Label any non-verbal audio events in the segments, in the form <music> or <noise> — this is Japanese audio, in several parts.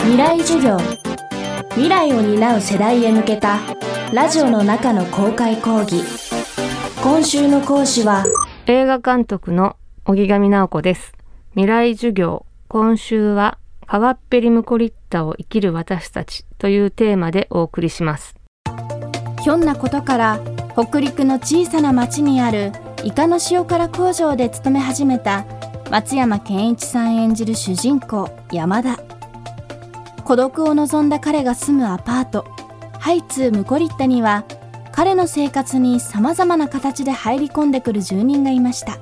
未来授業。未来を担う世代へ向けたラジオの中の公開講義。今週の講師は映画監督の荻上直子です。未来授業今週は川っぺりムコリッタを生きる私たちというテーマでお送りします。ひょんなことから北陸の小さな町にあるイカの塩辛工場で勤め始めた松山ケンイチさん演じる主人公山田孤独を望んだ彼が住むアパート。ハイツムコリッタには彼の生活に様々な形で入り込んでくる住人がいました。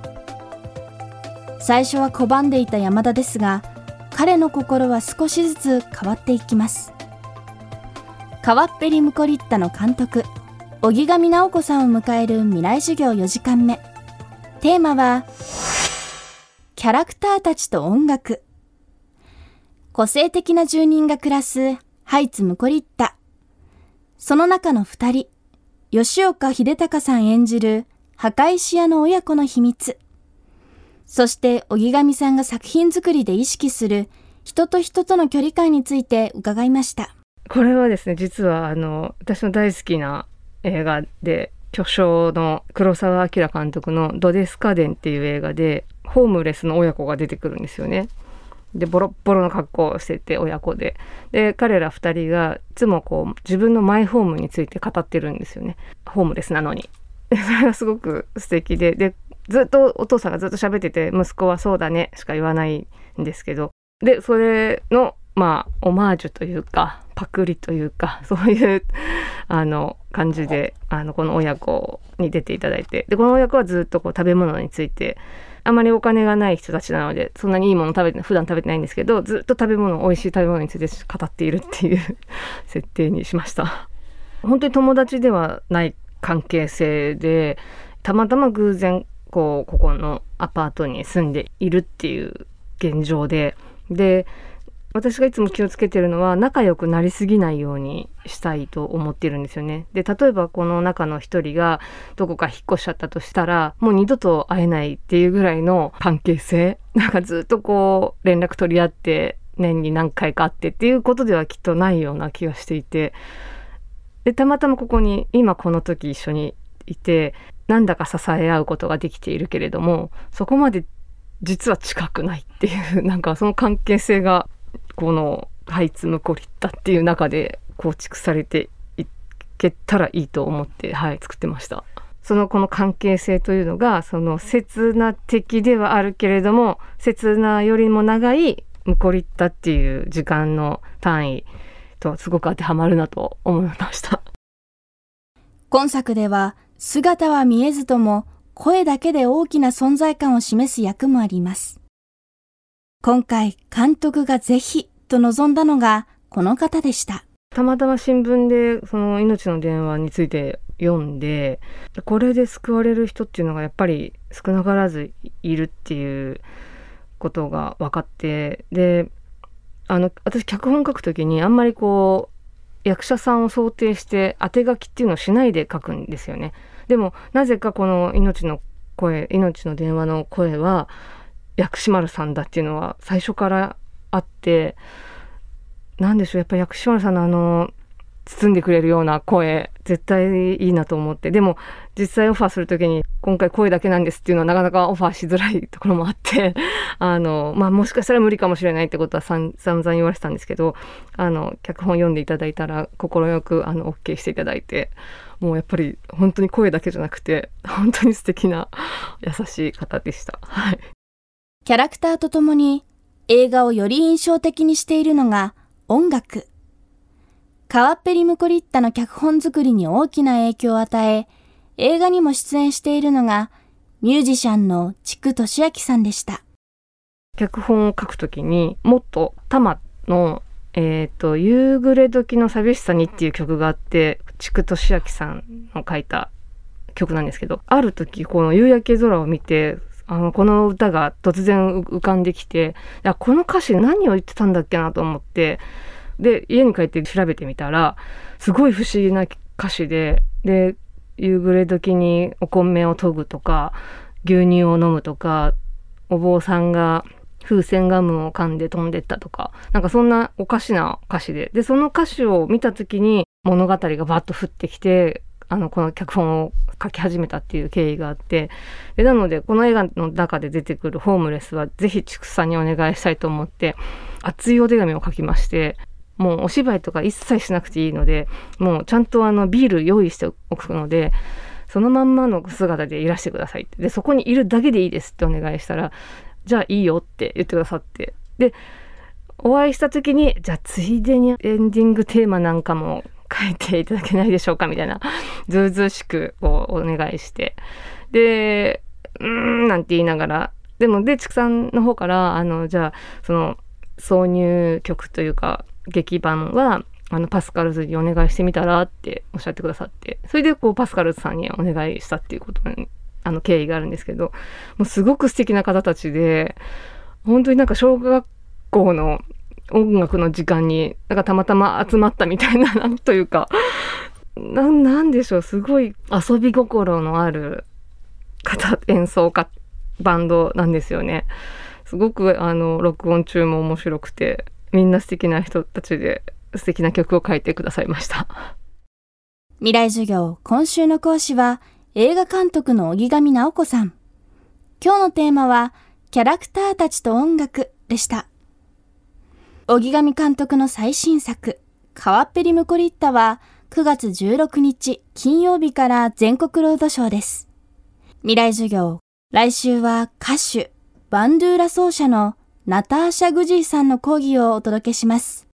最初は拒んでいた山田ですが彼の心は少しずつ変わっていきます。川っぺりムコリッタの監督荻上直子さんを迎える未来授業4時間目。テーマはキャラクターたちと音楽。個性的な住人が暮らすハイツムコリッタ。その中の二人吉岡秀隆さん演じる墓石屋の親子の秘密。そして荻上さんが作品作りで意識する人と人との距離感について伺いました。これはですね実はあの私の大好きな映画で巨匠の黒澤明監督の「ドデスカデン」っていう映画でホームレスの親子が出てくるんですよね。でボロッボロの格好をしてて親子で。で彼ら2人がいつもこう自分のマイホームについて語ってるんですよね。ホームレスなのに。<laughs> それがすごく素敵で。でずっとお父さんがずっと喋ってて息子はそうだねしか言わないんですけど。でそれのまあオマージュというかパクリというか <laughs> そういうあの感じであのこの親子に出ていただいて。でこの親子はずっとこう食べ物についてあまりお金がない人たちなのでそんなにいいもの食べて普段食べてないんですけどずっと食べ物美味しい食べ物について語っているっていう <laughs> 設定にしました。本当に友達ではない関係性でたまたま偶然こうここのアパートに住んでいるっていう現状でで私がいつも気をつけてるのは仲良くなりすぎないようにしたいと思ってるんですよね。で例えばこの中の一人がどこか引っ越しちゃったとしたらもう二度と会えないっていうぐらいの関係性なんかずっとこう連絡取り合って年に何回か会ってっていうことではきっとないような気がしていてでたまたまここに今この時一緒にいてなんだか支え合うことができているけれどもそこまで実は近くないっていうなんかその関係性がこのハイツムコリッタっていう中で構築されていけたらいいと思って、はい、作ってました。そのこの関係性というのがその刹那的ではあるけれども刹那よりも長いムコリッタっていう時間の単位とすごく当てはまるなと思いました今作では姿は見えずとも声だけで大きな存在感を示す役もあります今回監督がぜひと望んだのがこの方でした。たまたま新聞でその命の電話について読んでこれで救われる人っていうのがやっぱり少なからずいるっていうことが分かってであの私脚本書く時にあんまりこう役者さんを想定して当て書きっていうのをしないで書くんですよね。でもなぜかこの命の声命の電話の声は薬師丸さんだっていうのは最初からあって何でしょうやっぱり薬師丸さんのあの包んでくれるような声絶対いいなと思ってでも実際オファーする時に今回声だけなんですっていうのはなかなかオファーしづらいところもあって <laughs> あの、まあ、もしかしたら無理かもしれないってことは散々言われてたんですけどあの脚本読んでいただいたら快くあの OK していただいてもうやっぱり本当に声だけじゃなくて本当に素敵な優しい方でした。はいキャラクターと共に映画をより印象的にしているのが音楽。川っぺりムコリッタの脚本作りに大きな影響を与え、映画にも出演しているのがミュージシャンの千久俊明さんでした。脚本を書くときにもっとタマのえ、ー、と、夕暮れ時の寂しさにっていう曲があって、千久俊明さんの書いた曲なんですけど、ある時この夕焼け空を見て、あのこの歌が突然浮かんできていやこの歌詞何を言ってたんだっけなと思ってで家に帰って調べてみたらすごい不思議な歌詞でで夕暮れ時にお米を研ぐとか牛乳を飲むとかお坊さんが風船ガムを噛んで飛んでったとか、なんかそんなおかしな歌詞で。で、その歌詞を見た時に物語がバッと降ってきて、あの、この脚本を書き始めたっていう経緯があって、で、なので、この映画の中で出てくるホームレスは、ぜひ畜産にお願いしたいと思って、熱いお手紙を書きまして、もうお芝居とか一切しなくていいので、もうちゃんとあのビール用意しておくので、そのまんまの姿でいらしてくださいって。で、そこにいるだけでいいですってお願いしたら、じゃあいいよって言ってくださって。で、お会いした時に、じゃあついでにエンディングテーマなんかも書いていただけないでしょうかみたいな、<laughs> ずうずうしくこうお願いして。で、うーんなんて言いながら、でも、で、畜産の方から、あの、じゃあ、その、挿入曲というか、劇版は、あの、パスカルズにお願いしてみたらっておっしゃってくださって、それでこう、パスカルズさんにお願いしたっていうことに、あの、経緯があるんですけど、もうすごく素敵な方たちで、本当になんか小学校の音楽の時間に、なんかたまたま集まったみたいな、<laughs> なんというか、な、なんでしょう、すごい遊び心のある方、演奏家、バンドなんですよね。すごく、あの、録音中も面白くて、みんな素敵な人たちで素敵な曲を書いてくださいました。未来授業、今週の講師は映画監督の荻上直子さん。今日のテーマはキャラクターたちと音楽でした。荻上監督の最新作、カワッペリムコリッタは9月16日金曜日から全国ロードショーです。未来授業、来週は歌手、バンドゥーラ奏者のナターシャ・グジーさんの講義をお届けします。